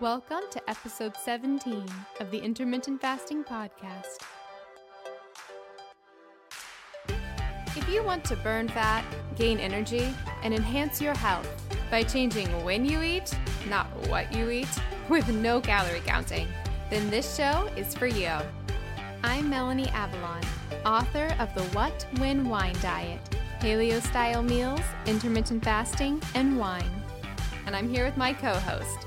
Welcome to episode 17 of the Intermittent Fasting Podcast. If you want to burn fat, gain energy, and enhance your health by changing when you eat, not what you eat, with no calorie counting, then this show is for you. I'm Melanie Avalon, author of the What When Wine Diet Paleo Style Meals, Intermittent Fasting, and Wine. And I'm here with my co host,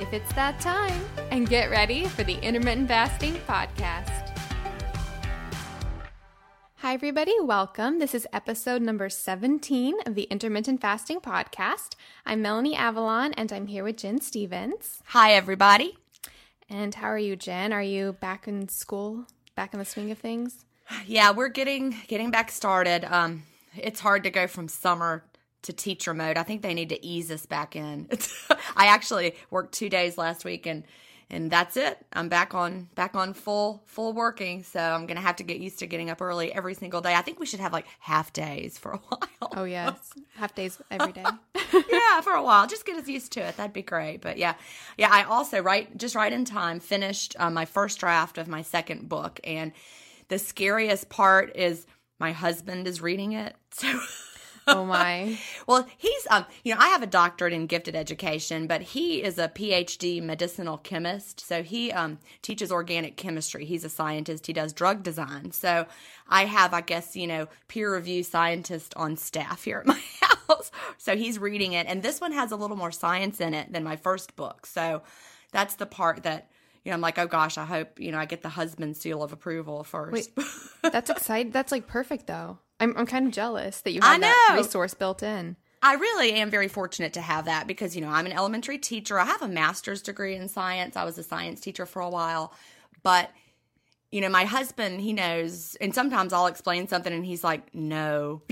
if it's that time, and get ready for the Intermittent Fasting Podcast. Hi, everybody. Welcome. This is episode number 17 of the Intermittent Fasting Podcast. I'm Melanie Avalon, and I'm here with Gin Stephens. Hi, everybody. And how are you, Gin? Are you back in school, back in the swing of things? Yeah, we're getting getting back started. Um, it's hard to go from summer to teacher mode. I think they need to ease us back in. I actually worked two days last week and and that's it. I'm back on back on full full working. So I'm gonna have to get used to getting up early every single day. I think we should have like half days for a while. Oh yes, half days every day. yeah, for a while. Just get us used to it. That'd be great. But yeah, yeah. I also right just right in time finished uh, my first draft of my second book, and the scariest part is my husband is reading it. So. Oh my. well, he's um, you know, I have a doctorate in gifted education, but he is a PhD medicinal chemist. So he um teaches organic chemistry. He's a scientist. He does drug design. So I have, I guess, you know, peer review scientist on staff here at my house. So he's reading it, and this one has a little more science in it than my first book. So that's the part that you know, I'm like, oh gosh, I hope you know I get the husband seal of approval first. Wait, that's exciting. That's like perfect though. I'm I'm kind of jealous that you have that resource built in. I really am very fortunate to have that because you know I'm an elementary teacher. I have a master's degree in science. I was a science teacher for a while, but you know my husband he knows, and sometimes I'll explain something and he's like, no.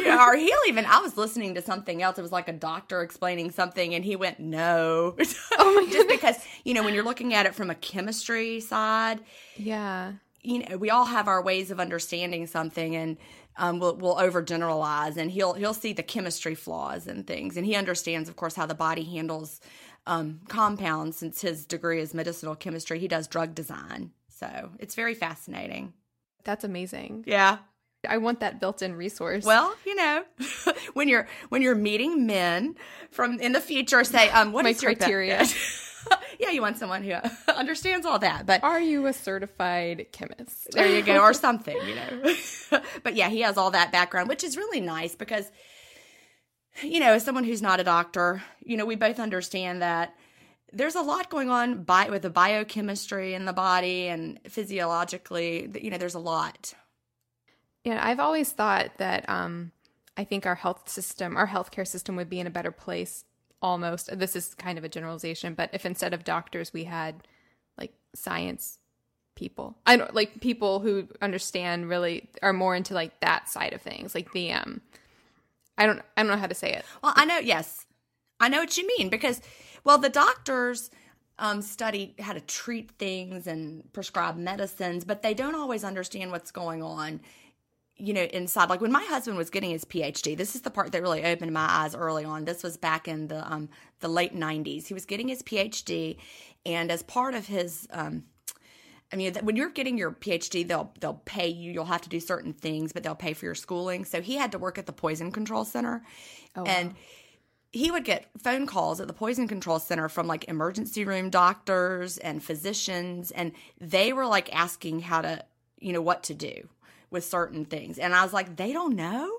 Yeah, or he'll even. I was listening to something else. It was like a doctor explaining something, and he went, "No." Oh my Just because you know when you're looking at it from a chemistry side, yeah, you know we all have our ways of understanding something, and um, we'll, we'll overgeneralize, and he'll he'll see the chemistry flaws and things, and he understands, of course, how the body handles um, compounds. Since his degree is medicinal chemistry, he does drug design, so it's very fascinating. That's amazing. Yeah. I want that built-in resource. Well, you know, when you're when you're meeting men from in the future, say, um, what My is your criteria? yeah, you want someone who understands all that. But are you a certified chemist? there you go, or something, you know. but yeah, he has all that background, which is really nice because, you know, as someone who's not a doctor, you know, we both understand that there's a lot going on bi- with the biochemistry in the body and physiologically. You know, there's a lot. Yeah, I've always thought that um, I think our health system, our healthcare system, would be in a better place. Almost, this is kind of a generalization, but if instead of doctors we had like science people, I don't like people who understand really are more into like that side of things, like the um, I don't, I don't know how to say it. Well, I know, yes, I know what you mean because, well, the doctors um, study how to treat things and prescribe medicines, but they don't always understand what's going on you know, inside. Like when my husband was getting his PhD, this is the part that really opened my eyes early on. This was back in the um, the late '90s. He was getting his PhD, and as part of his, um, I mean, when you're getting your PhD, they'll they'll pay you. You'll have to do certain things, but they'll pay for your schooling. So he had to work at the Poison Control Center, Oh, and wow. he would get phone calls at the poison control center from like emergency room doctors and physicians and they were like asking how to you know what to do with certain things and i was like they don't know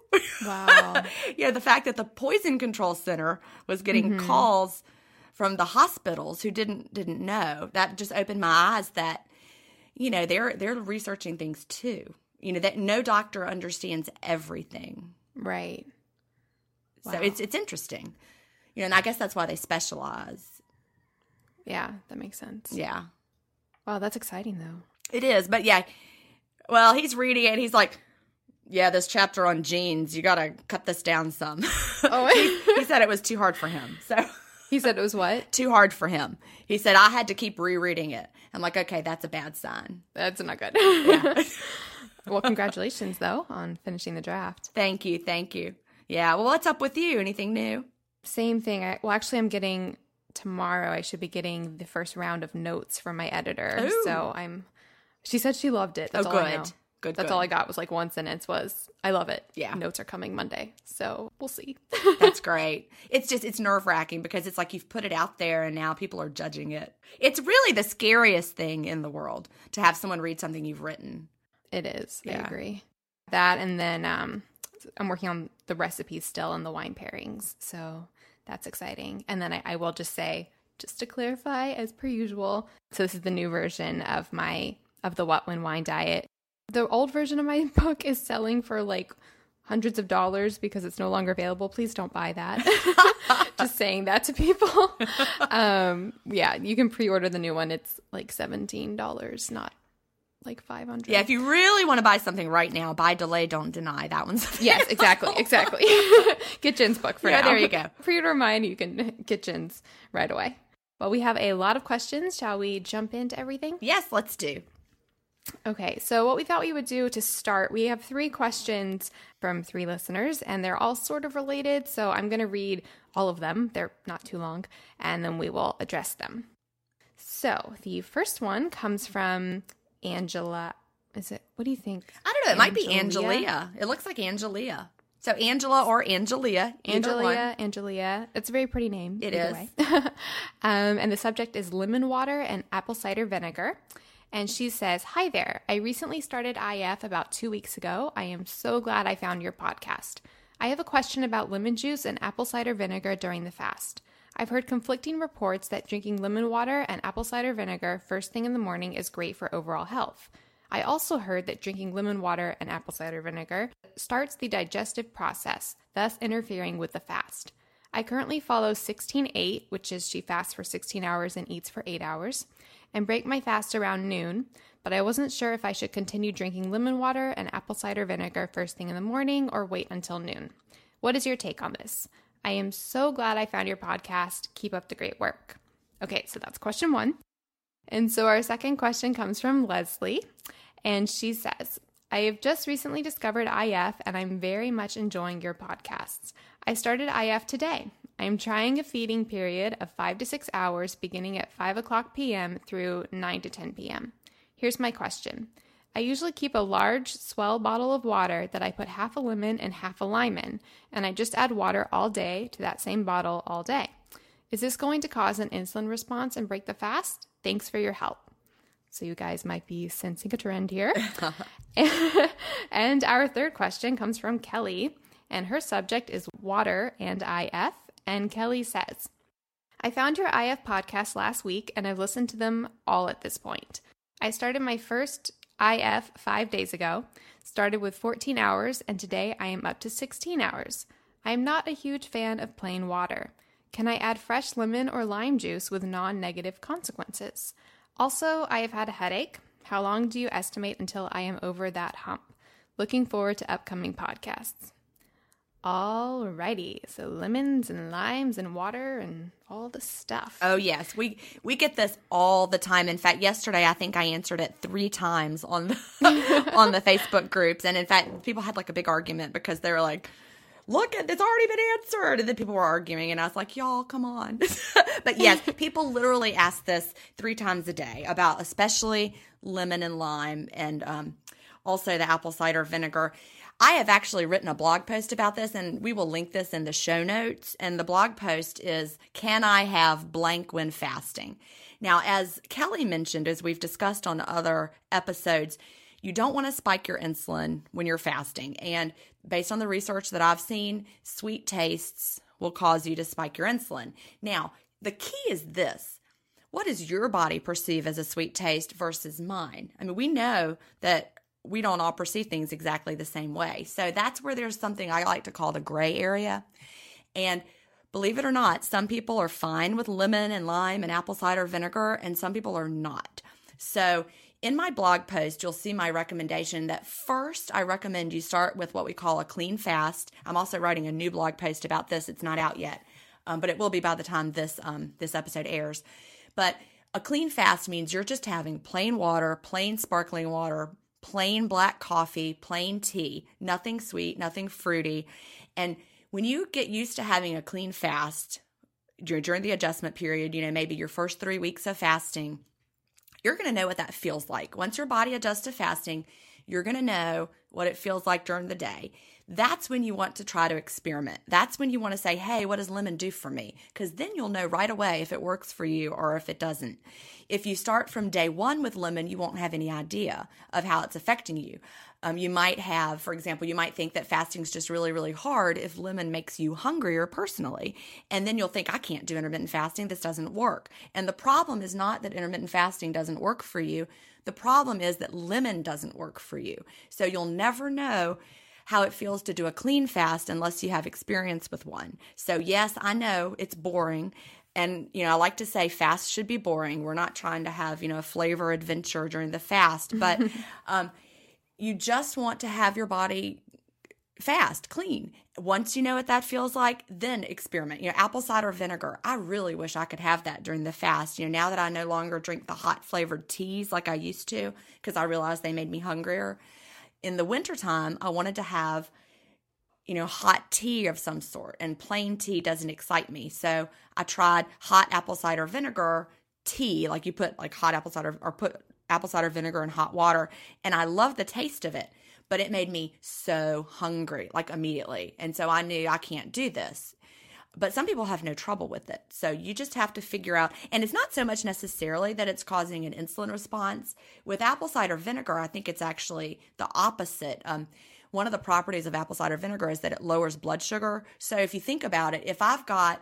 Wow. you know the fact that the poison control center was getting Mm-hmm. calls from the hospitals who didn't didn't know that just opened my eyes that you know they're they're researching things too you know that no doctor understands everything right. so it's it's interesting, you know, and I guess that's why they specialize. Yeah, that makes sense. Yeah. Wow, that's exciting though. It is, but yeah. Well, he's reading it. He's like, "Yeah, this chapter on genes, you got to cut this down some." Oh. he, he said it was too hard for him. So He said it was what? too hard for him. He said I had to keep rereading it. I'm like, okay, that's a bad sign. That's not good. Yeah. well, congratulations though on finishing the draft. thank you, thank you. Yeah. Well, what's up with you? Anything new? Same thing. I, well, actually, I'm getting tomorrow. I should be getting the first round of notes from my editor. Ooh. So I'm. She said she loved it. That's oh, all good. I know. Good. That's good. all I got was like one sentence was I love it. Yeah. Notes are coming Monday. So we'll see. That's great. It's just it's nerve wracking because it's like you've put it out there and now people are judging it. It's really the scariest thing in the world to have someone read something you've written. it is. I agree. That and then um I'm working on the recipes still and the wine pairings. So that's exciting. And then I, I will just say, just to clarify, as per usual, so this is the new version of my of the What When Wine diet. The old version of my book is selling for like hundreds of dollars because it's no longer available. Please don't buy that. just saying that to people. um, yeah, you can pre-order the new one. It's like seventeen dollars, not like five hundred. Yeah, if you really want to buy something right now, buy delay, don't deny. That one's Yes, exactly, exactly. get Gin's book for Yeah, now. there you go. Pre-order mine, you can get Gin's right away. Well, we have a lot of questions. Shall we jump into everything? Yes, let's do. Okay, so what we thought we would do to start, we have three questions from three listeners, and they're all sort of related. So I'm going to read all of them. They're not too long, and then we will address them. So the first one comes from Angela. Is it? What do you think? I don't know. It might be Angelia? Angelia. It looks like Angelia. So Angela or Angelia. Angelia, Angelia. It's a very pretty name. It is. um, and the subject is lemon water and apple cider vinegar. And she says, Hi there. I recently started IF about two weeks ago. I am so glad I found your podcast. I have a question about lemon juice and apple cider vinegar during the fast. I've heard conflicting reports that drinking lemon water and apple cider vinegar first thing in the morning is great for overall health. I also heard that drinking lemon water and apple cider vinegar starts the digestive process, thus interfering with the fast. I currently follow 16 8, which is she fasts for 16 hours and eats for 8 hours, and break my fast around noon, but I wasn't sure if I should continue drinking lemon water and apple cider vinegar first thing in the morning or wait until noon. What is your take on this? I am so glad I found your podcast. Keep up the great work. Okay, so that's question one. And so our second question comes from Leslie, and she says, I have just recently discovered IF and I'm very much enjoying your podcasts. I started IF today. I am trying a feeding period of five to six hours beginning at 5 o'clock p.m. through 9 to 10 p.m. Here's my question I usually keep a large S'well bottle of water that I put half a lemon and half a lime in, and I just add water all day to that same bottle all day. Is this going to cause an insulin response and break the fast? Thanks for your help. So, you guys might be sensing a trend here. and our third question comes from Kelly, and her subject is water and IF. And Kelly says, I found your IF podcast last week and I've listened to them all at this point. I started my first IF five days ago, started with 14 hours, and today I am up to 16 hours. I am not a huge fan of plain water. Can I add fresh lemon or lime juice with non negative consequences? Also, I have had a headache. How long do you estimate until I am over that hump? Looking forward to upcoming podcasts. Alrighty, so lemons and limes and water and all the stuff. Oh yes, we we get this all the time. In fact, yesterday I think I answered it three times on the on the Facebook groups, and in fact, people had like a big argument because they were like, "Look, it's already been answered," and then people were arguing, and I was like, "Y'all, come on!" but yes, people literally ask this three times a day about especially lemon and lime, and um, also the apple cider vinegar. I have actually written a blog post about this, and we will link this in the show notes. And the blog post is Can I have blank when fasting? Now, as Kelly mentioned, as we've discussed on other episodes, you don't want to spike your insulin when you're fasting. And based on the research that I've seen, sweet tastes will cause you to spike your insulin. Now, the key is this what does your body perceive as a sweet taste versus mine? I mean, we know that we don't all perceive things exactly the same way. So that's where there's something I like to call the gray area. And believe it or not, some people are fine with lemon and lime and apple cider vinegar, and some people are not. So, in my blog post, you'll see my recommendation that first I recommend you start with what we call a clean fast. I'm also writing a new blog post about this. It's not out yet, um, but it will be by the time this um, this episode airs. But a clean fast means you're just having plain water, plain sparkling water, plain black coffee, plain tea, nothing sweet, nothing fruity. And when you get used to having a clean fast during the adjustment period, you know, maybe your first three weeks of fasting, you're going to know what that feels like. Once your body adjusts to fasting, you're going to know what it feels like during the day that's when you want to try to experiment. That's when you want to say, hey, what does lemon do for me? Because then you'll know right away if it works for you or if it doesn't. If you start from day one with lemon, you won't have any idea of how it's affecting you. Um, you might have, for example, you might think that fasting is just really, really hard if lemon makes you hungrier personally. And then you'll think, I can't do intermittent fasting. This doesn't work. And the problem is not that intermittent fasting doesn't work for you. The problem is that lemon doesn't work for you. So you'll never know how it feels to do a clean fast unless you have experience with one. So, yes, I know it's boring. And, you know, I like to say fast should be boring. We're not trying to have, you know, a flavor adventure during the fast, but um, you just want to have your body fast, clean. Once you know what that feels like, then experiment. You know, apple cider vinegar. I really wish I could have that during the fast. You know, now that I no longer drink the hot flavored teas like I used to, because I realized they made me hungrier in the wintertime, I wanted to have, you know, hot tea of some sort, and plain tea doesn't excite me. So I tried hot apple cider vinegar tea, like you put like hot apple cider or put apple cider vinegar in hot water, and I love the taste of it, but it made me so hungry, like immediately. And so I knew I can't do this but some people have no trouble with it. So you just have to figure out, and it's not so much necessarily that it's causing an insulin response. With apple cider vinegar, I think it's actually the opposite. Um, one of the properties of apple cider vinegar is that it lowers blood sugar. So if you think about it, if I've got,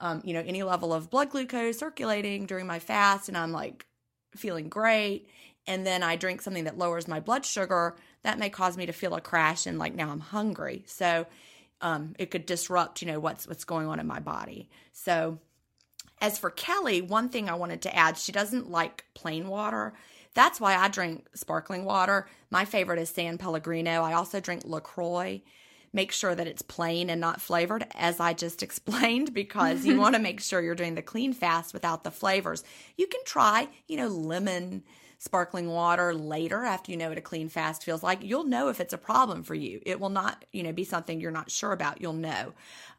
um, you know, any level of blood glucose circulating during my fast and I'm like feeling great, and then I drink something that lowers my blood sugar, that may cause me to feel a crash and like now I'm hungry. So um, it could disrupt, you know, what's what's going on in my body. So, as for Kelly, one thing I wanted to add, she doesn't like plain water. That's why I drink sparkling water. My favorite is San Pellegrino. I also drink LaCroix. Make sure that it's plain and not flavored, as I just explained, because you want to make sure you're doing the clean fast without the flavors. You can try, you know, lemon sparkling water later after you know what a clean fast feels like, you'll know if it's a problem for you. It will not, you know, be something you're not sure about. You'll know.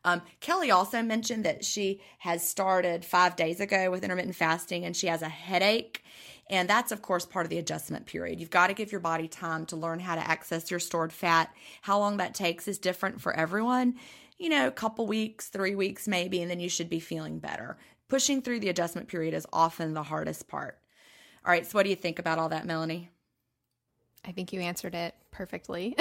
Um, Kelly also mentioned that she has started five days ago with intermittent fasting and she has a headache. And that's, of course, part of the adjustment period. You've got to give your body time to learn how to access your stored fat. How long that takes is different for everyone. You know, a couple weeks, three weeks maybe, and then you should be feeling better. Pushing through the adjustment period is often the hardest part. All right, so what do you think about all that, Melanie? I think you answered it perfectly.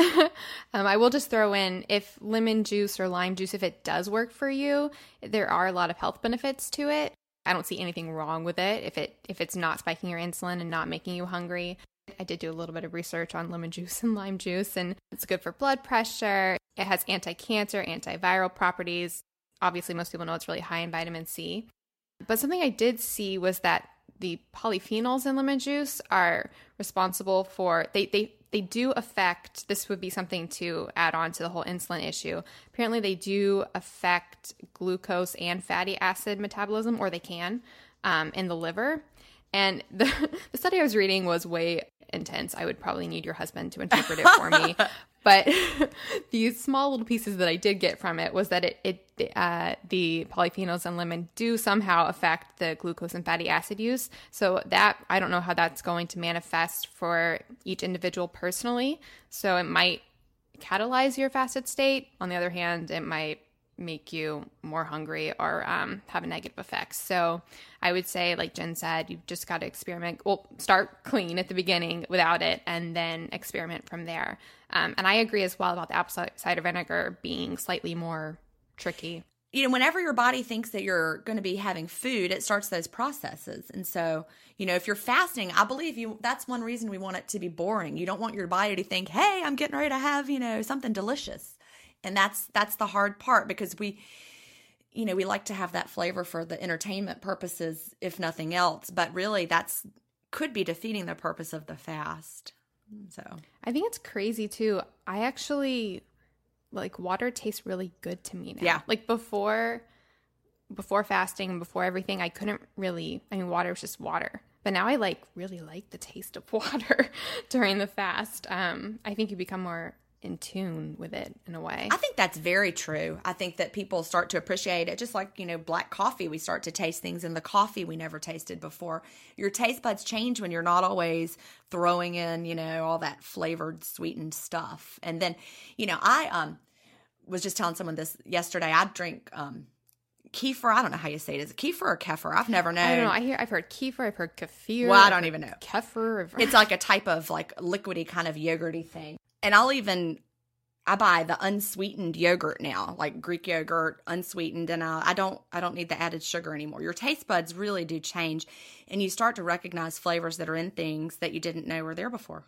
um, I will just throw in if lemon juice or lime juice, if it does work for you, there are a lot of health benefits to it. I don't see anything wrong with it if it if it's not spiking your insulin and not making you hungry. I did do a little bit of research on lemon juice and lime juice, and it's good for blood pressure. It has anti-cancer, antiviral properties. Obviously, most people know it's really high in vitamin C. But something I did see was that the polyphenols in lemon juice are responsible for they they they do affect this would be something to add on to the whole insulin issue. Apparently they do affect glucose and fatty acid metabolism or they can um, in the liver. And the, the study i was reading was way intense i would probably need your husband to interpret it for me But these small little pieces that I did get from it was that it, it uh, the polyphenols in lemon do somehow affect the glucose and fatty acid use. So that I don't know how that's going to manifest for each individual personally. So it might catalyze your fasted state. On the other hand, it might make you more hungry or um, have a negative effect. So I would say, like Gin said, you've just got to experiment. Well, start clean at the beginning without it, and then experiment from there. Um, and I agree as well about the apple cider vinegar being slightly more tricky. You know, whenever your body thinks that you're going to be having food, it starts those processes. And so, you know, if you're fasting, I believe you that's one reason we want it to be boring. You don't want your body to think, "Hey, I'm getting ready to have, you know, something delicious." And that's that's the hard part because we you know, we like to have that flavor for the entertainment purposes, if nothing else. But really, that's could be defeating the purpose of the fast. So I think it's crazy too. I actually like water tastes really good to me now. Yeah. Like before before fasting, and before everything, I couldn't really I mean water was just water. But now I like really like the taste of water during the fast. Um I think you become more in tune with it in a way. I think that's very true. I think that people start to appreciate it, just like, you know, black coffee. We start to taste things in the coffee we never tasted before. Your taste buds change when you're not always throwing in, you know, all that flavored, sweetened stuff. And then, you know, I um was just telling someone this yesterday. I drink um kefir. I don't know how you say it. Is it kefir or kefir? I've never known. I don't know. I hear I've heard kefir, I've heard kefir. Well, I don't even know. Kefir. It's like a type of like liquidy kind of yogurty thing. And I'll even I buy the unsweetened yogurt now, like Greek yogurt, unsweetened, and I, I don't I don't need the added sugar anymore. Your taste buds really do change, and you start to recognize flavors that are in things that you didn't know were there before.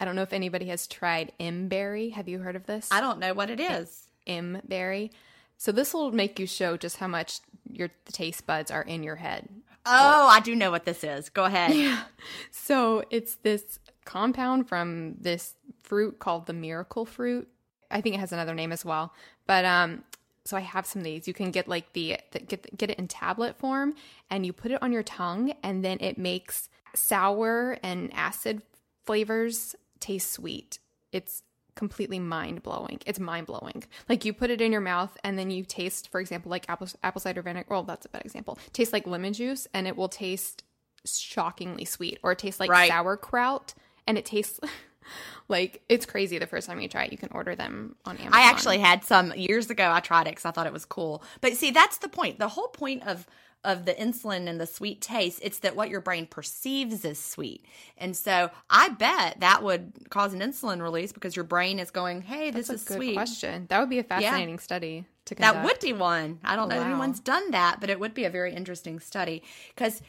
I don't know if anybody has tried mberry. Have you heard of this? I don't know what it is. mberry. So this will make you show just how much your the taste buds are in your head. Oh, I do know what this is. Go ahead. Yeah. So it's this compound from this fruit called the miracle fruit. I think it has another name as well. But um so I have some of these. You can get like the, the get get it in tablet form and you put it on your tongue and then it makes sour and acid flavors taste sweet. It's completely mind blowing. It's mind blowing. Like you put it in your mouth and then you taste, for example, like apple apple cider vinegar. Well, that's a bad example. Tastes like lemon juice and it will taste shockingly sweet, or it tastes like Right. sauerkraut and it tastes like it's crazy. The first time you try it, you can order them on Amazon. I actually had some years ago. I tried it because I thought it was cool. But see, that's the point. The whole point of of the insulin and the sweet taste, it's that what your brain perceives as sweet. And so I bet that would cause an insulin release because your brain is going, "Hey, this That's is good sweet." question. That would be a fascinating study to conduct. That would be one. I don't know if anyone's done that, but it would be a very interesting study because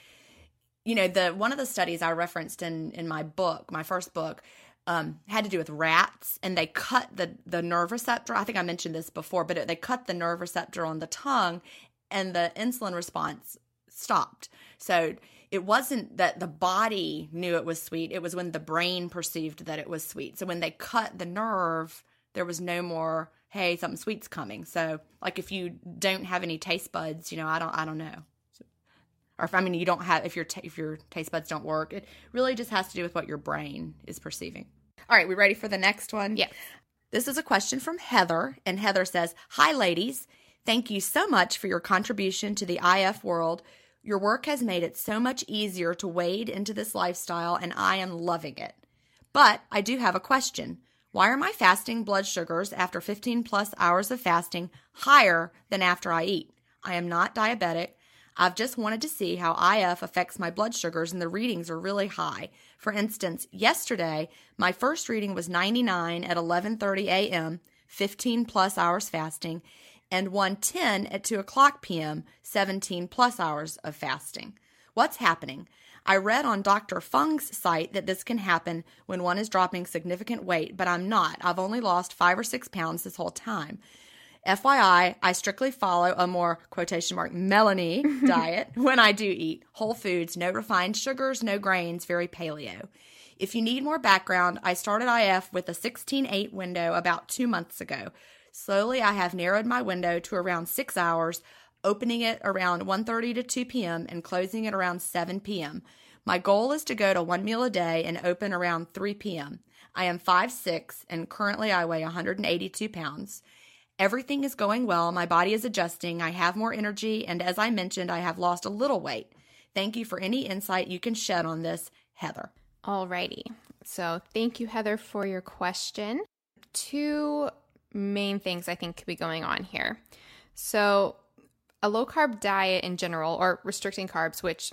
you know the one of the studies I referenced in in my book, my first book, um, had to do with rats, and they cut the the nerve receptor. I think I mentioned this before, but it, they cut the nerve receptor on the tongue, and the insulin response stopped. So it wasn't that the body knew it was sweet; it was when the brain perceived that it was sweet. So when they cut the nerve, there was no more. Hey, something sweet's coming. So, like, if you don't have any taste buds, you know, I don't, I don't know or if I mean you don't have if your ta if your taste buds don't work, it really just has to do with what your brain is perceiving. All right, we ready for the next one? Yes. This is a question from Heather, and Heather says, "Hi, ladies. Thank you so much for your contribution to the IF world. Your work has made it so much easier to wade into this lifestyle, and I am loving it. But I do have a question." Why are my fasting blood sugars after 15 plus hours of fasting higher than after I eat? I am not diabetic. I've just wanted to see how IF affects my blood sugars, and the readings are really high. For instance, yesterday my first reading was 99 at 11:30 a.m., 15 plus hours fasting, and 110 at 2 o'clock p.m., 17 plus hours of fasting. What's happening? I read on Dr. Fung's site that this can happen when one is dropping significant weight, but I'm not. I've only lost five or six pounds this whole time. FYI, I strictly follow a more quotation mark Melanie diet when I do eat whole foods, no refined sugars, no grains, very paleo. If you need more background, I started IF with a 16-8 window about 2 months ago. Slowly I have narrowed my window to around 6 hours, opening it around 1:30 to 2 p.m. and closing it around 7 p.m. My goal is to go to one meal a day and open around 3 p.m. I am 5'6 and currently I weigh 182 pounds. Everything is going well. My body is adjusting. I have more energy. And as I mentioned, I have lost a little weight. Thank you for any insight you can shed on this, Heather. Alrighty. So thank you, Heather, for your question. Two main things I think could be going on here. So, a low carb diet in general, or restricting carbs, which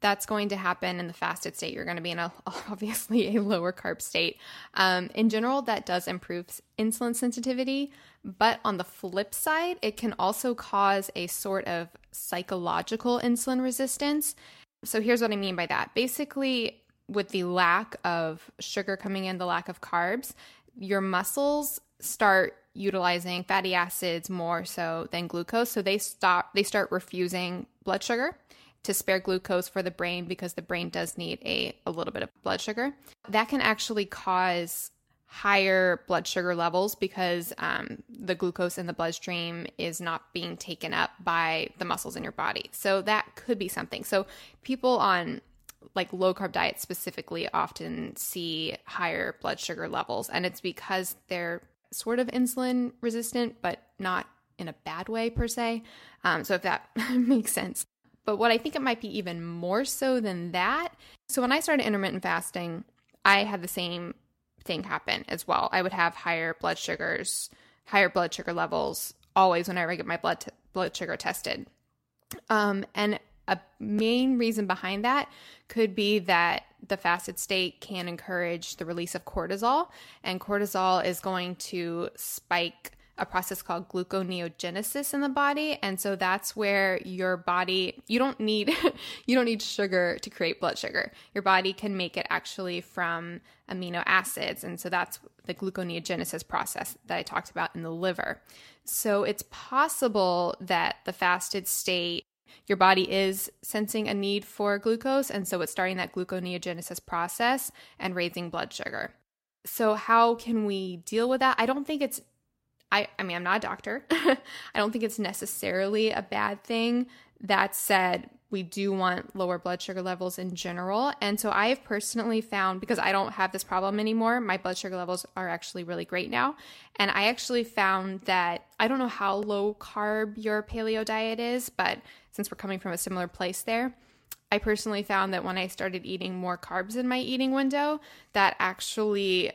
that's going to happen in the fasted state. You're going to be in a obviously a lower carb state. Um, in general, that does improve insulin sensitivity, but on the flip side, it can also cause a sort of psychological insulin resistance. So here's what I mean by that. Basically, with the lack of sugar coming in, the lack of carbs, your muscles start utilizing fatty acids more so than glucose. So they stop they start refusing blood sugar to spare glucose for the brain because the brain does need a, a little bit of blood sugar. That can actually cause higher blood sugar levels because um, the glucose in the bloodstream is not being taken up by the muscles in your body. So that could be something. So people on like low carb diets specifically often see higher blood sugar levels, and it's because they're sort of insulin resistant, but not in a bad way per se. Um, so if that makes sense. But what I think it might be even more so than that. So when I started intermittent fasting, I had the same thing happen as well. I would have higher blood sugars, higher blood sugar levels always whenever I get my blood t- blood sugar tested. Um, and a main reason behind that could be that the fasted state can encourage the release of cortisol, and cortisol is going to spike a process called gluconeogenesis in the body. And so that's where your body you don't need you don't need sugar to create blood sugar. Your body can make it actually from amino acids. And so that's the gluconeogenesis process that I talked about in the liver. So it's possible that the fasted state your body is sensing a need for glucose. And so it's starting that gluconeogenesis process and raising blood sugar. So how can we deal with that? I don't think it's I, I mean, I'm not a doctor. I don't think it's necessarily a bad thing. That said, we do want lower blood sugar levels in general. And so I have personally found, because I don't have this problem anymore, my blood sugar levels are actually really great now. And I actually found that I don't know how low carb your paleo diet is, but since we're coming from a similar place there, I personally found that when I started eating more carbs in my eating window, that actually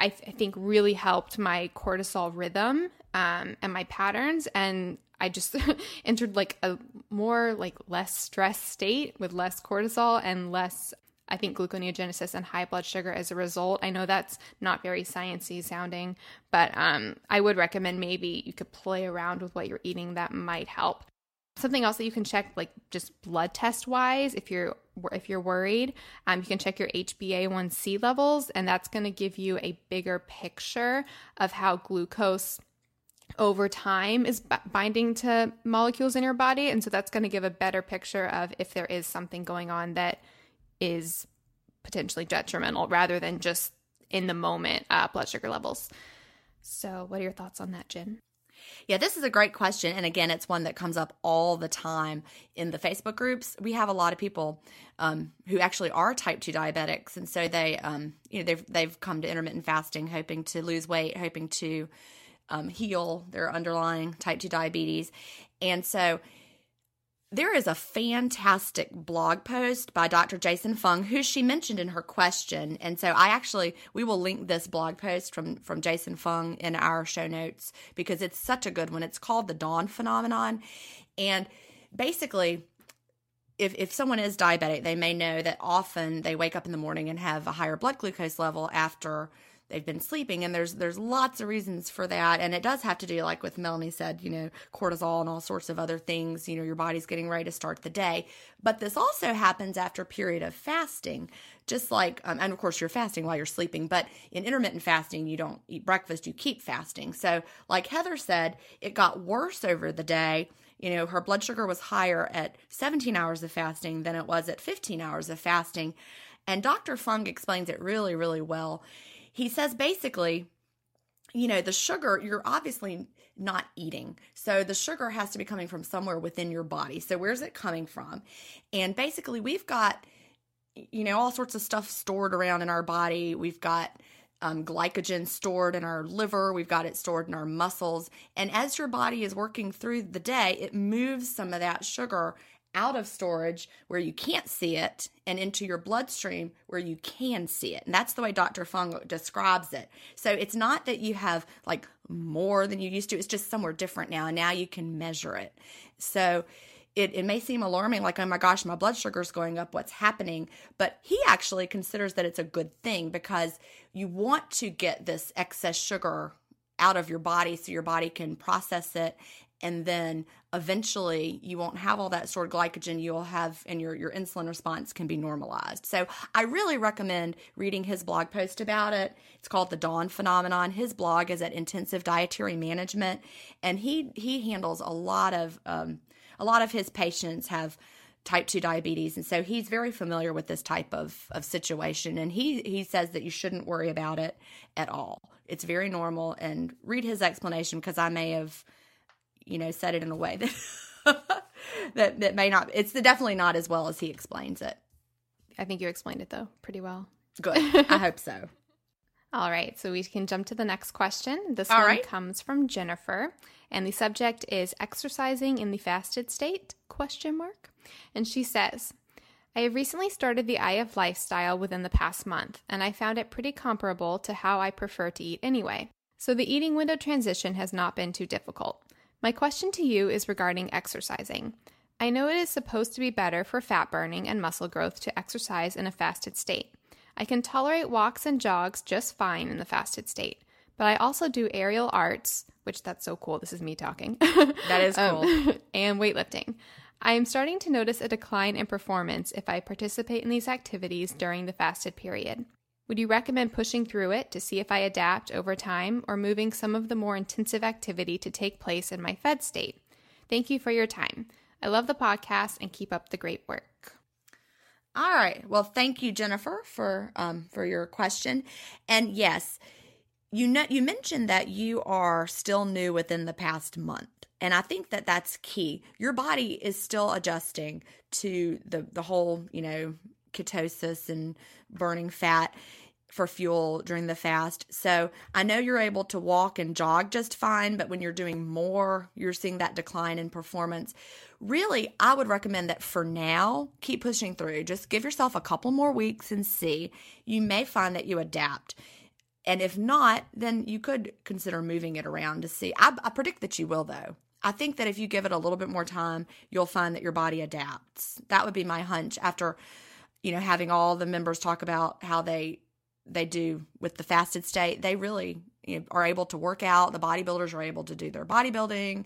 I, th- I think really helped my cortisol rhythm um, and my patterns and I just entered like a more like less stress state with less cortisol and less I think gluconeogenesis and high blood sugar as a result. I know that's not very sciencey sounding, but um, I would recommend maybe you could play around with what you're eating. That might help. Something else that you can check, like just blood test wise, if you're if you're worried, um, you can check your HbA1c levels, and that's going to give you a bigger picture of how glucose over time is b- binding to molecules in your body, and so that's going to give a better picture of if there is something going on that is potentially detrimental, rather than just in the moment uh, blood sugar levels. So, what are your thoughts on that, Gin? Yeah, this is a great question. And again, it's one that comes up all the time in the Facebook groups. We have a lot of people um, who actually are type 2 diabetics. And so they, um, you know, they've, they've come to intermittent fasting hoping to lose weight, hoping to um, heal their underlying type 2 diabetes. And so there is a fantastic blog post by Dr. Jason Fung, who she mentioned in her question. And so I actually we will link this blog post from from Jason Fung in our show notes because it's such a good one. It's called the dawn phenomenon. And basically if, if someone is diabetic, they may know that often they wake up in the morning and have a higher blood glucose level after they've been sleeping and there's there's lots of reasons for that. And it does have to do like with melanie said you know cortisol and all sorts of other things you know your body's getting ready to start the day. But this also happens after a period of fasting just like um, and of course you're fasting while you're sleeping but in intermittent fasting you don't eat breakfast you keep fasting. So like heather said it got worse over the day. You know her blood sugar was higher at 17 hours of fasting than it was at 15 hours of fasting. And dr fung explains it really really well he says basically, you know, the sugar, you're obviously not eating. So the sugar has to be coming from somewhere within your body. So where's it coming from? And basically, we've got, you know, all sorts of stuff stored around in our body. We've got, um, glycogen stored in our liver, we've got it stored in our muscles. And as your body is working through the day, it moves some of that sugar out of storage where you can't see it and into your bloodstream where you can see it. And that's the way Dr. Fung describes it. So it's not that you have like more than you used to, it's just somewhere different now. And now you can measure it. So it, it may seem alarming, like, oh my gosh, my blood sugar's going up, what's happening? But he actually considers that it's a good thing because you want to get this excess sugar out of your body so your body can process it and then eventually you won't have all that stored glycogen you'll have and your, your insulin response can be normalized. So i really recommend reading his blog post about it. It's called the dawn phenomenon. His blog is at intensive dietary management and he he handles a lot of um, a lot of his patients have type 2 diabetes and so he's very familiar with this type of, of situation and he he says that you shouldn't worry about it at all. It's very normal and read his explanation because i may have you know said it in a way that that, that may not it's definitely not as well as he explains it I think you explained it though pretty well. good i hope so All right, so we can jump to the next question. This All one right. comes from Jennifer, and the subject is exercising in the fasted state? Question mark. And she says, I have recently started the IF lifestyle within the past month, and I found it pretty comparable to how I prefer to eat anyway. So the eating window transition has not been too difficult. My question to you is regarding exercising. I know it is supposed to be better for fat burning and muscle growth to exercise in a fasted state. I can tolerate walks and jogs just fine in the fasted state, but I also do aerial arts, which that's so cool. This is me talking. that is cool Um, and weightlifting. I am starting to notice a decline in performance if I participate in these activities during the fasted period. Would you recommend pushing through it to see if I adapt over time or moving some of the more intensive activity to take place in my fed state? Thank you for your time. I love the podcast and keep up the great work. All right. Well, thank you, Jennifer, for um, for your question. And yes, you know, you mentioned that you are still new within the past month, and I think that that's key. Your body is still adjusting to the the whole, you know, ketosis and burning fat for fuel during the fast. So I know you're able to walk and jog just fine, but when you're doing more, you're seeing that decline in performance. Really, I would recommend that for now, keep pushing through. Just give yourself a couple more weeks and see. You may find that you adapt. And if not, then you could consider moving it around to see. I, I predict that you will, though. I think that if you give it a little bit more time, you'll find that your body adapts. That would be my hunch after, you know, having all the members talk about how they they do with the fasted state. They really you know, are able to work out. The bodybuilders are able to do their bodybuilding,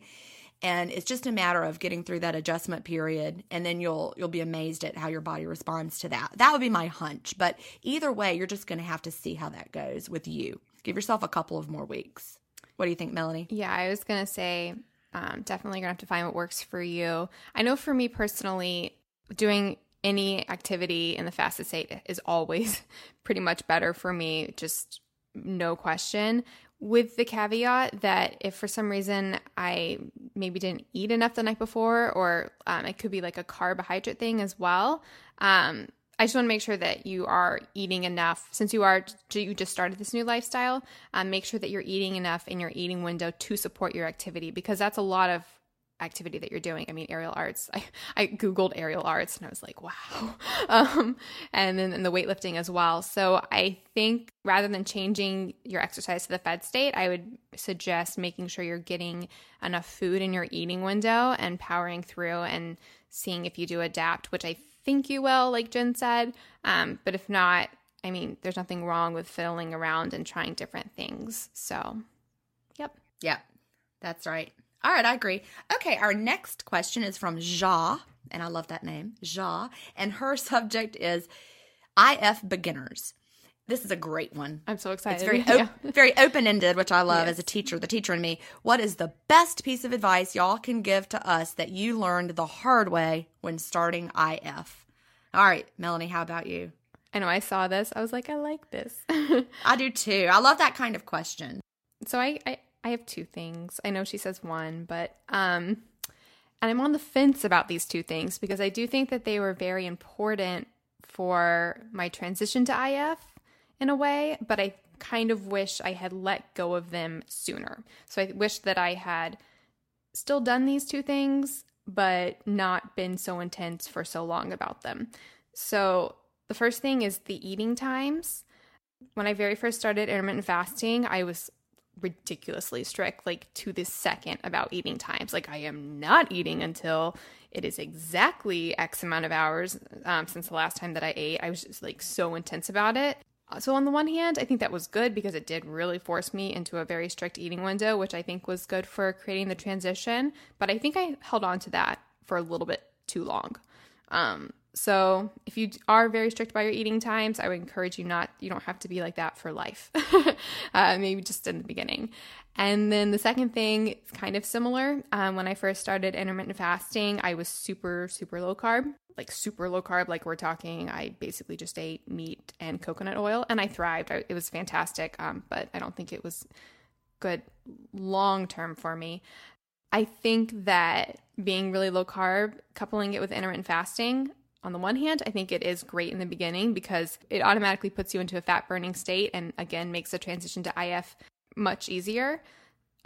and it's just a matter of getting through that adjustment period, and then you'll you'll be amazed at how your body responds to that. That would be my hunch. But either way, you're just going to have to see how that goes with you. Give yourself a couple of more weeks. What do you think, Melanie? Yeah, I was going to say um, definitely going to have to find what works for you. I know for me personally, doing any activity in the fasted state is always pretty much better for me, just no question. With the caveat that if for some reason I maybe didn't eat enough the night before, or um, it could be like a carbohydrate thing as well. Um, I just want to make sure that you are eating enough since you are you just started this new lifestyle. Um, make sure that you're eating enough in your eating window to support your activity because that's a lot of activity that you're doing. I mean, aerial arts. I, I googled aerial arts and I was like, wow. Um, and then and the weightlifting as well. So I think rather than changing your exercise to the fed state, I would suggest making sure you're getting enough food in your eating window and powering through and seeing if you do adapt, which I think you will, like Gin said. Um, but if not, I mean, there's nothing wrong with fiddling around and trying different things. So, yep. Yep. that's right. All right, I agree. Okay, our next question is from Ja, and I love that name, Ja, and her subject is IF beginners. This is a great one. I'm so excited. It's very Yeah. op- very open ended, which I love Yes. as a teacher, the teacher in me. What is the best piece of advice y'all can give to us that you learned the hard way when starting IF? All right, Melanie, how about you? I know I saw this. I was like, I like this. I do too. I love that kind of question. so I, I I have two things. I know she says one, but um and I'm on the fence about these two things because I do think that they were very important for my transition to IF in a way, but I kind of wish I had let go of them sooner. So I wish that I had still done these two things, but not been so intense for so long about them. So the first thing is the eating times. When I very first started intermittent fasting, I was ridiculously strict, like to the second about eating times. Like, I am not eating until it is exactly X amount of hours um, since the last time that I ate. I was just like so intense about it. So, on the one hand, I think that was good because it did really force me into a very strict eating window, which I think was good for creating the transition. But I think I held on to that for a little bit too long. Um, so, if you are very strict by your eating times, I would encourage you not, you don't have to be like that for life. uh, maybe just in the beginning. And then the second thing is kind of similar. Um, when I first started intermittent fasting, I was super, super low carb, like super low carb. Like we're talking, I basically just ate meat and coconut oil, and I thrived. I, it was fantastic, um, but I don't think it was good long term for me. I think that being really low carb, coupling it with intermittent fasting, on the one hand, I think it is great in the beginning because it automatically puts you into a fat burning state and again makes the transition to IF much easier.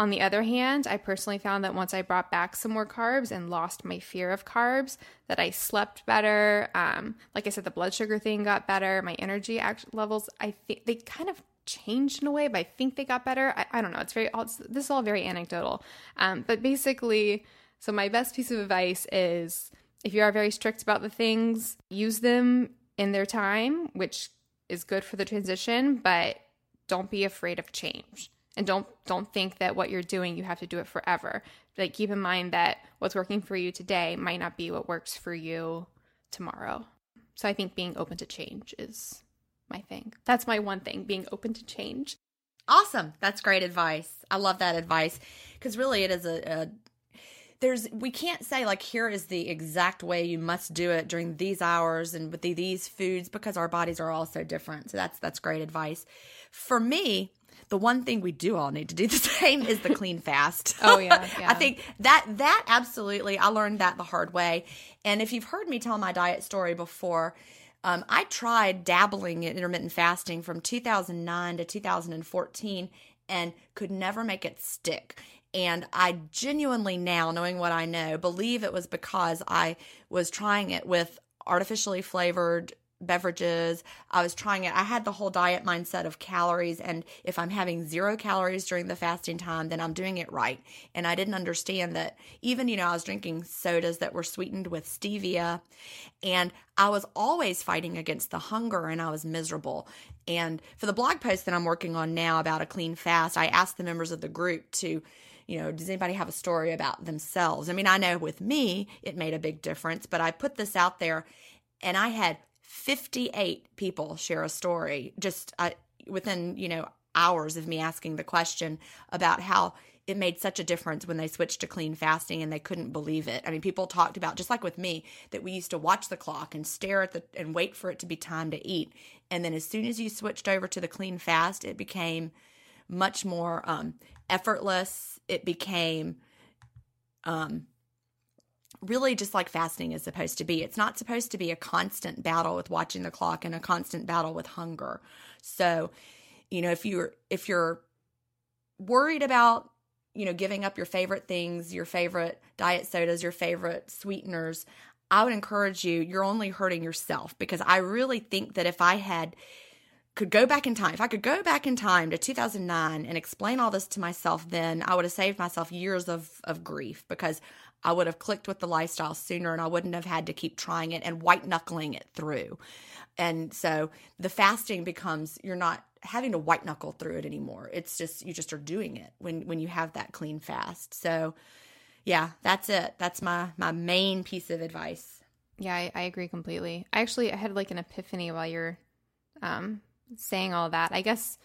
On the other hand, I personally found that once I brought back some more carbs and lost my fear of carbs, that I slept better. Um, like I said, the blood sugar thing got better. My energy act- levels, I think they kind of changed in a way, but I think they got better. I, I don't know. It's very, it's, this is all very anecdotal. Um, but basically, so my best piece of advice is if you are very strict about the things, use them in their time, which is good for the transition, but don't be afraid of change. And don't don't think that what you're doing you have to do it forever. Like keep in mind that what's working for you today might not be what works for you tomorrow. So i think being open to change is my thing. That's my one thing being open to change. Awesome. That's great advice. I love that advice. Because really it is a, there's we can't say like here is the exact way you must do it during these hours and with the, these foods because our bodies are all so different so that's that's great advice for me the one thing we do all need to do the same is the clean fast. oh yeah, yeah. I think that that absolutely I learned that the hard way. And if you've heard me tell my diet story before, um, I tried dabbling in intermittent fasting from 2009 to 2014 and could never make it stick. And I genuinely now, knowing what I know, believe it was because I was trying it with artificially flavored beverages. I was trying it. I had the whole diet mindset of calories. And if I'm having zero calories during the fasting time, then I'm doing it right. And I didn't understand that even, you know, I was drinking sodas that were sweetened with stevia. And I was always fighting against the hunger and I was miserable. And for the blog post that I'm working on now about a clean fast, I asked the members of the group to, you know, does anybody have a story about themselves? I mean, I know with me, it made a big difference, but I put this out there and I had 58 people share a story just uh, within, you know, hours of me asking the question about how it made such a difference when they switched to clean fasting and they couldn't believe it. I mean, people talked about just like with me that we used to watch the clock and stare at the and wait for it to be time to eat. And then as soon as you switched over to the clean fast, it became much more um, effortless. It became um, really just like fasting is supposed to be. It's not supposed to be a constant battle with watching the clock and a constant battle with hunger. So, you know, if you're if you're worried about, you know, giving up your favorite things, your favorite diet sodas, your favorite sweeteners, I would encourage you, you're only hurting yourself because I really think that if I had could go back in time, if I could go back in time to 2009 and explain all this to myself then, I would have saved myself years of, of grief because I would have clicked with the lifestyle sooner and I wouldn't have had to keep trying it and white knuckling it through. And so the fasting becomes you're not having to white knuckle through it anymore. It's just you just are doing it when when you have that clean fast. So yeah, that's it. That's my my main piece of advice. Yeah, I, I agree completely. I actually I had like an epiphany while you're um saying all that. I guess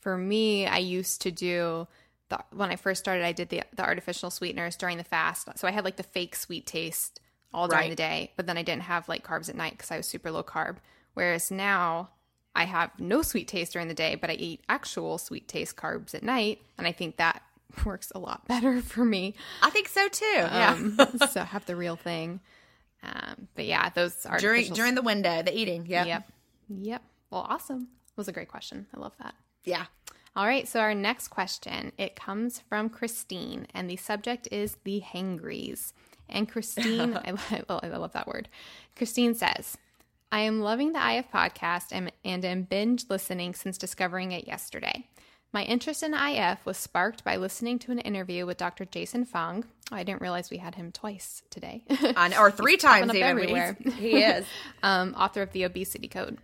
for me, I used to do the, when I first started, I did the the artificial sweeteners during the fast. So I had like the fake sweet taste all during right. the day, but then I didn't have like carbs at night because I was super low carb. Whereas now I have no sweet taste during the day, but I eat actual sweet taste carbs at night, and I think that works a lot better for me. I think so too. Um, yeah. so have the real thing. Um, but yeah, those are during during the window, the eating. Yep. Yep. Yep. Well, awesome. Was a great question. I love that. Yeah. All right, so our next question, it comes from Christine, and the subject is the hangries. And Christine, I, I, love that word. Christine says, I am loving the IF podcast and, and am binge listening since discovering it yesterday. My interest in IF was sparked by listening to an interview with Dr. Jason Fung. Oh, I didn't realize we had him twice today. or three times even. Everywhere. he is. um, author of The Obesity Code.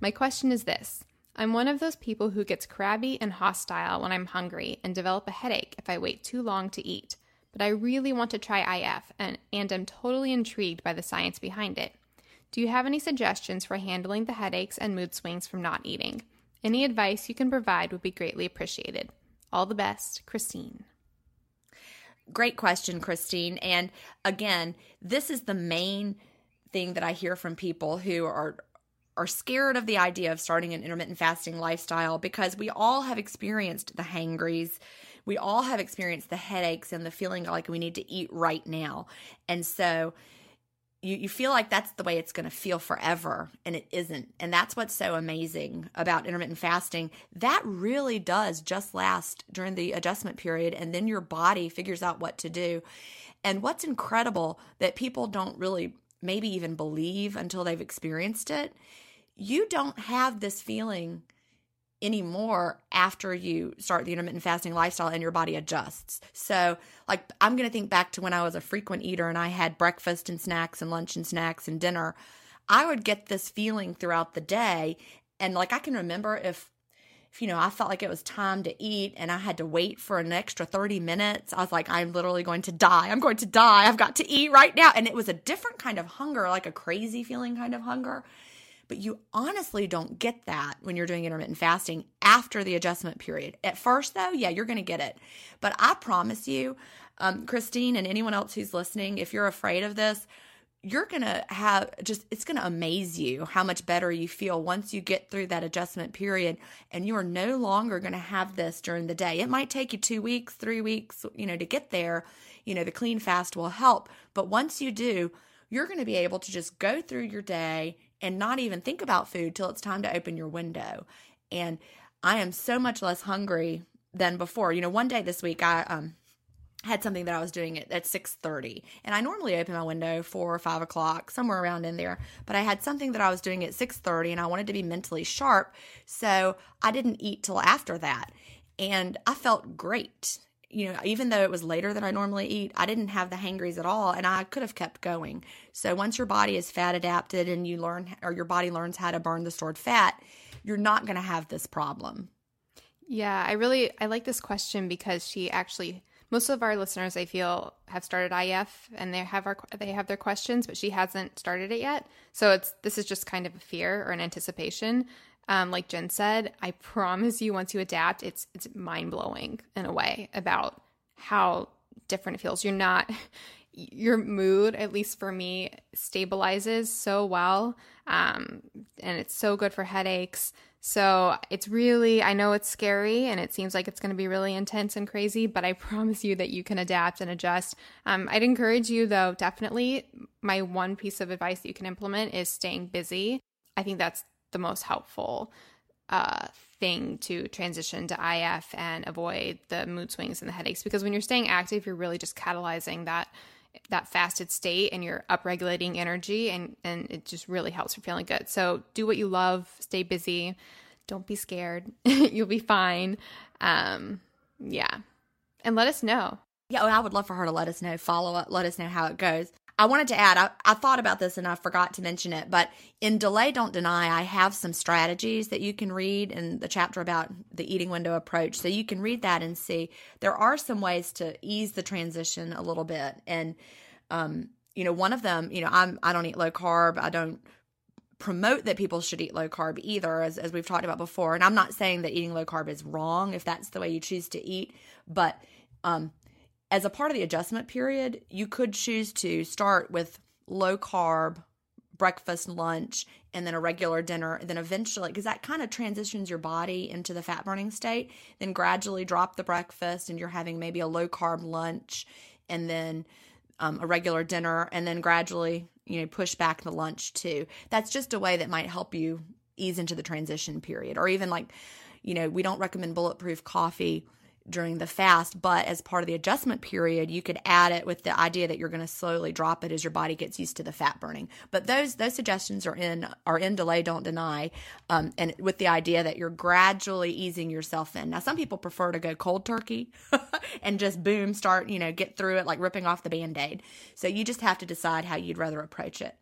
My question is this I'm one of those people who gets crabby and hostile when I'm hungry and develop a headache if I wait too long to eat. But I really want to try IF and, and am totally intrigued by the science behind it. Do you have any suggestions for handling the headaches and mood swings from not eating? Any advice you can provide would be greatly appreciated. All the best, Christine. Great question, Christine. And again, this is the main thing that I hear from people who are are scared of the idea of starting an intermittent fasting lifestyle because we all have experienced the hangries. We all have experienced the headaches and the feeling like we need to eat right now. And so you, you feel like that's the way it's going to feel forever, and it isn't. And that's what's so amazing about intermittent fasting. That really does just last during the adjustment period, and then your body figures out what to do. And what's incredible that people don't really maybe even believe until they've experienced it you don't have this feeling anymore after you start the intermittent fasting lifestyle and your body adjusts. So, like, I'm going to think back to when I was a frequent eater and I had breakfast and snacks and lunch and snacks and dinner. I would get this feeling throughout the day. And, like, I can remember if, if, you know, I felt like it was time to eat and I had to wait for an extra 30 minutes, I was like, I'm literally going to die. I'm going to die. I've got to eat right now. And it was a different kind of hunger, like a crazy feeling kind of hunger. But you honestly don't get that when you're doing intermittent fasting after the adjustment period. At first, though, yeah, you're going to get it. But I promise you, um, Christine and anyone else who's listening, if you're afraid of this, you're going to have just, it's going to amaze you how much better you feel once you get through that adjustment period and you are no longer going to have this during the day. It might take you two weeks, three weeks, you know, to get there. You know, the clean fast will help. But once you do, you're going to be able to just go through your day and not even think about food till it's time to open your window. And I am so much less hungry than before. You know, one day this week I um had something that I was doing at, at 6.30 and I normally open my window four or five o'clock somewhere around in there but I had something that I was doing at 6.30 and I wanted to be mentally sharp so I didn't eat till after that and I felt great you know, even though it was later than I normally eat, I didn't have the hangries at all and I could have kept going. So once your body is fat adapted and you learn or your body learns how to burn the stored fat, you're not going to have this problem. Yeah, I really I like this question because she actually most of our listeners I feel have started IF and they have our they have their questions, but she hasn't started it yet. So it's this is just kind of a fear or an anticipation. Um, like Gin said, I promise you, once you adapt, it's it's mind blowing in a way about how different it feels. You're not your mood, at least for me, stabilizes so well, um, and it's so good for headaches. So it's really, I know it's scary and it seems like it's going to be really intense and crazy, but I promise you that you can adapt and adjust. Um, I'd encourage you, though, definitely. My one piece of advice that you can implement is staying busy. I think that's the most helpful uh, thing to transition to IF and avoid the mood swings and the headaches. Because when you're staying active, you're really just catalyzing that that fasted state and you're upregulating energy and and it just really helps for feeling good. So do what you love, stay busy, don't be scared. You'll be fine. Um, yeah. And let us know. Yeah, I would love for her to let us know, follow up, let us know how it goes. I wanted to add, I, I, thought about this and I forgot to mention it, but in Delay Don't Deny, I have some strategies that you can read in the chapter about the eating window approach. So you can read that and see there are some ways to ease the transition a little bit. And, um, you know, one of them, you know, I'm, I don't eat low carb. I don't promote that people should eat low carb either, as, as we've talked about before. And I'm not saying that eating low carb is wrong if that's the way you choose to eat, but, um, as a part of the adjustment period, you could choose to start with low carb breakfast, lunch, and then a regular dinner. And then eventually, because that kind of transitions your body into the fat burning state, then gradually drop the breakfast and you're having maybe a low carb lunch and then um, a regular dinner, and then gradually, you know, push back the lunch too. That's just a way that might help you ease into the transition period. Or even like, you know, we don't recommend bulletproof coffee during the fast, but as part of the adjustment period, you could add it with the idea that you're going to slowly drop it as your body gets used to the fat burning. But those those suggestions are in are in delay, don't deny, um, and with the idea that you're gradually easing yourself in. Now, some people prefer to go cold turkey and just boom, start you know get through it like ripping off the band aid. So you just have to decide how you'd rather approach it.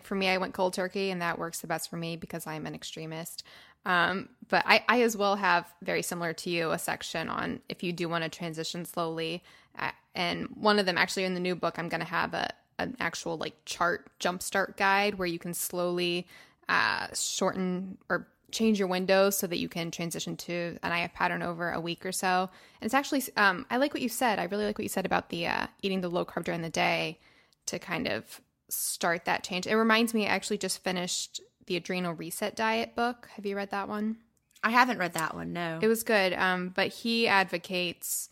For me, I went cold turkey, and that works the best for me because I'm an extremist. Um, but I, I as well have very similar to you a section on if you do want to transition slowly. Uh, and one of them actually in the new book, I'm going to have a an actual like chart jumpstart guide where you can slowly uh, shorten or change your windows so that you can transition to an IF pattern over a week or so. And it's actually, um, I like what you said. I really like what you said about the uh, eating the low carb during the day to kind of start that change. It reminds me, I actually just finished the Adrenal Reset Diet book. Have you read that one? I haven't read that one. No, it was good. Um, but he advocates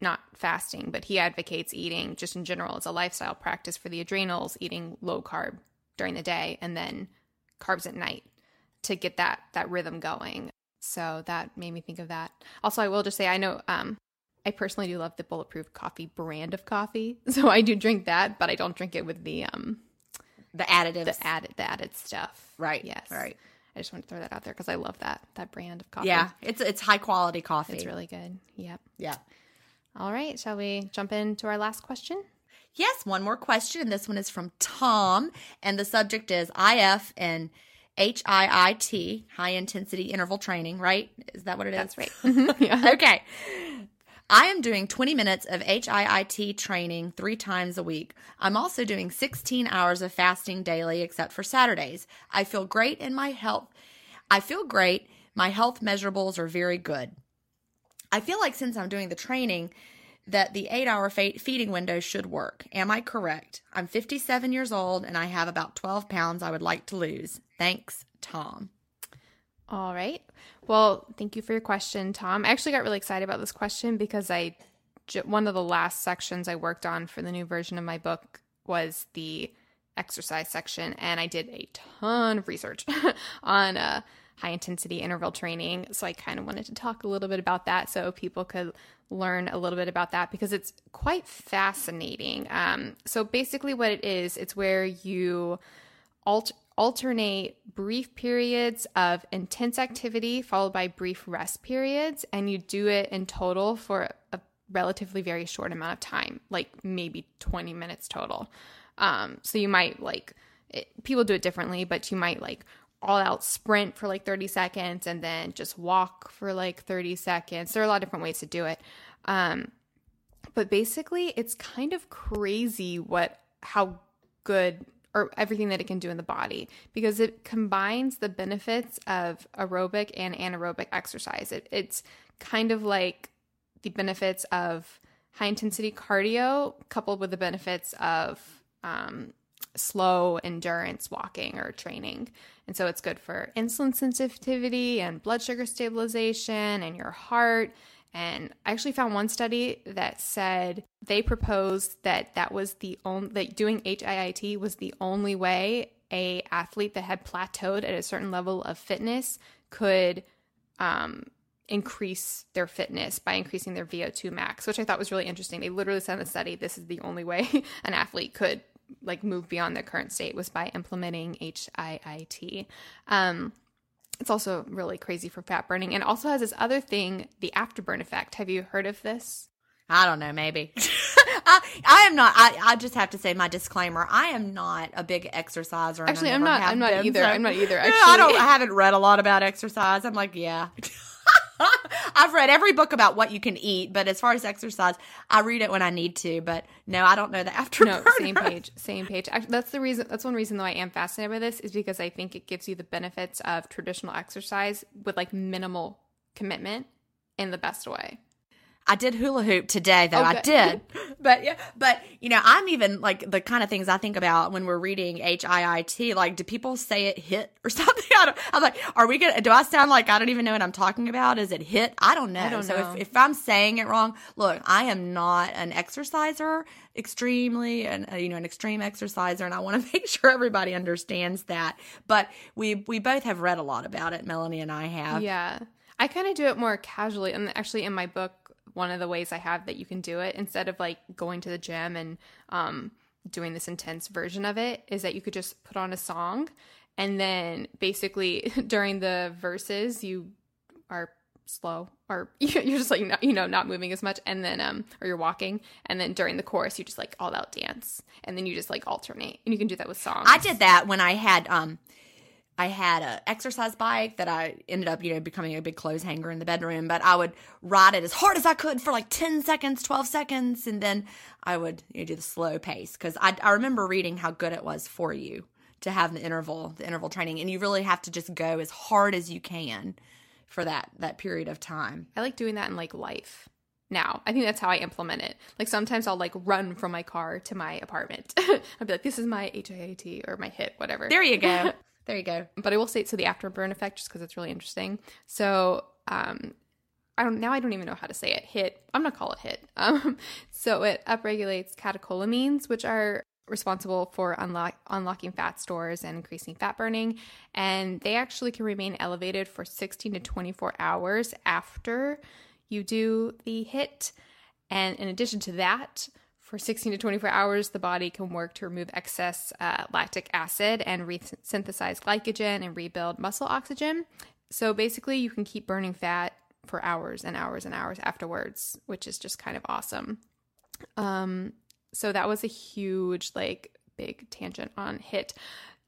not fasting, but he advocates eating just in general as a lifestyle practice for the adrenals, eating low carb during the day and then carbs at night to get that that rhythm going. So that made me think of that. Also, I will just say I know um, I personally do love the Bulletproof Coffee brand of coffee, so I do drink that, but I don't drink it with the um the additives, the added the added stuff. Right. Yes. Right. I just want to throw that out there because I love that that brand of coffee. Yeah, it's it's high quality coffee. It's really good. Yep. Yeah. All right. Shall we jump into our last question? Yes, one more question. And this one is from Tom. And the subject is IF and HIIT, high intensity interval training, right? Is that what it is? That's right. Mm-hmm. yeah. Okay. I am doing 20 minutes of HIIT training three times a week. I'm also doing 16 hours of fasting daily, except for Saturdays. I feel great in my health. I feel great. My health measurables are very good. I feel like since I'm doing the training, that the eight hour feeding window should work. Am I correct? I'm 57 years old and I have about 12 pounds I would like to lose. Thanks, Tom. All right. Well, thank you for your question, Tom. I actually got really excited about this question because I one of the last sections I worked on for the new version of my book was the exercise section, and I did a ton of research on uh, high intensity interval training. So I kind of wanted to talk a little bit about that so people could learn a little bit about that because it's quite fascinating. Um, so basically, what it is, it's where you alter alternate brief periods of intense activity followed by brief rest periods, and you do it in total for a relatively very short amount of time, like maybe 20 minutes total. Um, so you might like, it, people do it differently, but you might like all out sprint for like 30 seconds and then just walk for like 30 seconds. There are a lot of different ways to do it. Um, but basically, it's kind of crazy what, how good or everything that it can do in the body because it combines the benefits of aerobic and anaerobic exercise. It, it's kind of like the benefits of high intensity cardio coupled with the benefits of um, slow endurance walking or training. And so it's good for insulin sensitivity and blood sugar stabilization and your heart and I actually found one study that said they proposed that that was the only that doing HIIT was the only way a athlete that had plateaued at a certain level of fitness could um, increase their fitness by increasing their VO2 max, which I thought was really interesting. They literally said in the study this is the only way an athlete could like move beyond their current state was by implementing HIIT. Um, it's also really crazy for fat burning and also has this other thing, the afterburn effect. Have you heard of this? I don't know, maybe. I, I am not. I, I just have to say my disclaimer. I am not a big exerciser. Actually, I'm not. I'm not been, either. So, I'm not either. Actually, I don't. I haven't read a lot about exercise. I'm like, yeah. I've read every book about what you can eat, but as far as exercise, I read it when I need to. But no, I don't know the afterburn. No, same page, same page. Actually, that's the reason. That's one reason though I am fascinated by this is because I think it gives you the benefits of traditional exercise with like minimal commitment in the best way. I did hula hoop today, though. Okay. I did, but yeah, but you know, I'm even like the kind of things I think about when we're reading H I I T. Like, do people say it hit or something? I don't, I'm like, are we gonna? Do I sound like I don't even know what I'm talking about? Is it hit? I don't know. I don't so know. If, if I'm saying it wrong, look, I am not an exerciser, extremely, and uh, you know, an extreme exerciser, and I want to make sure everybody understands that. But we we both have read a lot about it. Melanie and I have. Yeah, I kind of do it more casually, and actually in my book one of the ways I have that you can do it instead of like going to the gym and um, doing this intense version of it is that you could just put on a song and then basically during the verses you are slow or you're just like you know not moving as much and then um or you're walking and then during the chorus you just like all out dance and then you just like alternate and you can do that with songs. I did that when I had um I had a exercise bike that I ended up, you know, becoming a big clothes hanger in the bedroom, but I would ride it as hard as I could for like 10 seconds, 12 seconds, and then I would you know, do the slow pace because I, I remember reading how good it was for you to have the interval, the interval training, and you really have to just go as hard as you can for that that period of time. I like doing that in like life now. I think that's how I implement it. Like sometimes I'll like run from my car to my apartment. I'll be like, this is my HIIT or my HIIT, whatever. There you go. There you go. But I will say so the afterburn effect just because it's really interesting. So um I don't now I don't even know how to say it. Hit. I'm gonna call it hit. Um so it upregulates catecholamines, which are responsible for unlock, unlocking fat stores and increasing fat burning. And they actually can remain elevated for 16 to 24 hours after you do the hit. And in addition to that, for 16 to 24 hours, the body can work to remove excess uh, lactic acid and resynthesize glycogen and rebuild muscle oxygen. So basically, you can keep burning fat for hours and hours and hours afterwards, which is just kind of awesome. Um, so that was a huge, like, big tangent on HIT.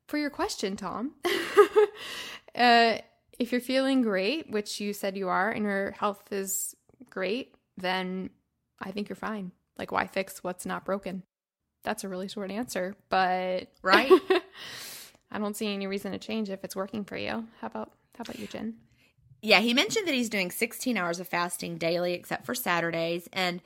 For your question, Tom, uh, if you're feeling great, which you said you are, and your health is great, then I think you're fine. Like, why fix what's not broken? That's a really short answer, but right. I don't see any reason to change if it's working for you. How about how about you, Gin? Yeah, he mentioned that he's doing 16 hours of fasting daily, except for Saturdays, and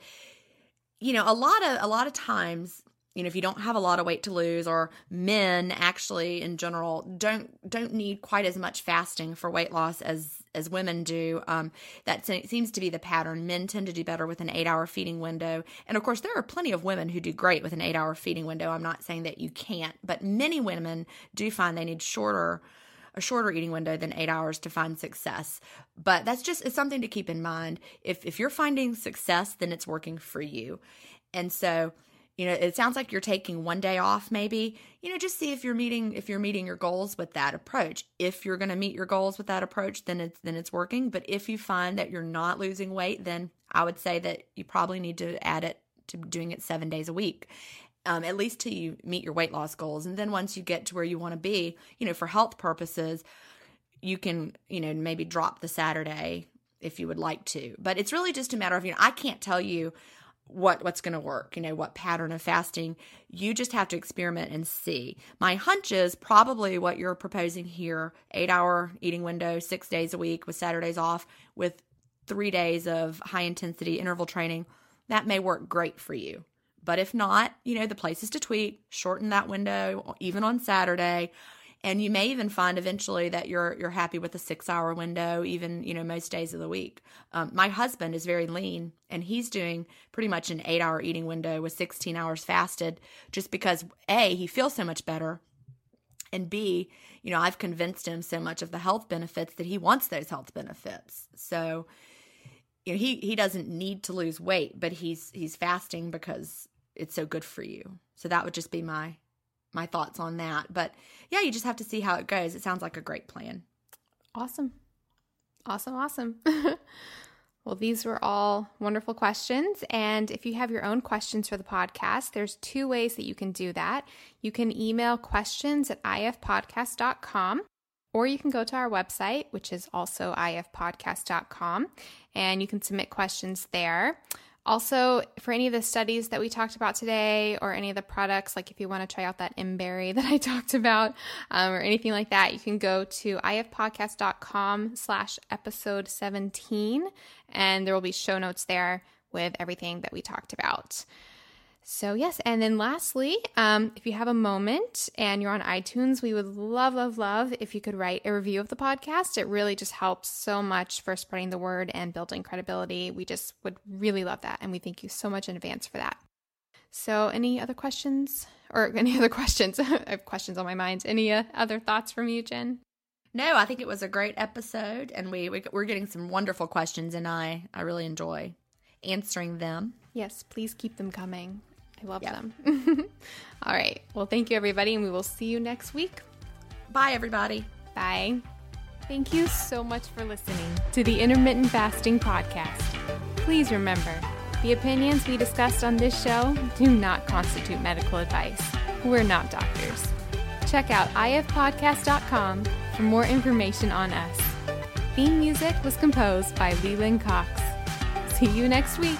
you know, a lot of a lot of times, you know, if you don't have a lot of weight to lose or men actually in general don't don't need quite as much fasting for weight loss as as women do. Um, that seems to be the pattern. Men tend to do better with an eight hour feeding window. And of course, there are plenty of women who do great with an eight hour feeding window. I'm not saying that you can't, but many women do find they need shorter a shorter eating window than eight hours to find success. But that's just it's something to keep in mind. If if you're finding success, then it's working for you. And so, you know, it sounds like you're taking one day off maybe. You know, just see if you're meeting if you're meeting your goals with that approach. If you're going to meet your goals with that approach, then it's then it's working. But if you find that you're not losing weight, then I would say that you probably need to add it to doing it 7 days a week um, at least till you meet your weight loss goals. And then once you get to where you want to be, you know, for health purposes, you can, you know, maybe drop the Saturday if you would like to. But it's really just a matter of, you know, I can't tell you what what's going to work, you know, what pattern of fasting. You just have to experiment and see. My hunch is probably what you're proposing here, 8-hour eating window, 6 days a week with Saturdays off with 3 days of high intensity interval training. That may work great for you. But if not, you know, the places to tweak, shorten that window even on Saturday. And you may even find eventually that you're you're happy with a six hour window, even you know most days of the week. Um, my husband is very lean, and he's doing pretty much an eight hour eating window with 16 hours fasted, just because a he feels so much better, and b you know I've convinced him so much of the health benefits that he wants those health benefits. So you know he he doesn't need to lose weight, but he's he's fasting because it's so good for you. So that would just be my my thoughts on that. But yeah, you just have to see how it goes. It sounds like a great plan. Awesome. Awesome, awesome. well, these were all wonderful questions. And if you have your own questions for the podcast, there's two ways that you can do that. You can email questions at ifpodcast.com, or you can go to our website, which is also ifpodcast.com, and you can submit questions there. Also, for any of the studies that we talked about today or any of the products, like if you want to try out that mberry that I talked about um, or anything like that, you can go to ifpodcast.com slash episode 17 and there will be show notes there with everything that we talked about. So, yes. And then lastly, um, if you have a moment and you're on iTunes, we would love, love, love if you could write a review of the podcast. It really just helps so much for spreading the word and building credibility. We just would really love that. And we thank you so much in advance for that. So, any other questions or any other questions? I have questions on my mind. Any uh, other thoughts from you, Gin? No, I think it was a great episode, and we, we we're getting some wonderful questions, and I I really enjoy answering them. Yes, please keep them coming. I love yep. them. All right. Well, thank you, everybody, and we will see you next week. Bye, everybody. Bye. Thank you so much for listening to the Intermittent Fasting Podcast. Please remember, the opinions we discussed on this show do not constitute medical advice. We're not doctors. check out ifpodcast.com for more information on us. Theme music was composed by Leland Cox. See you next week.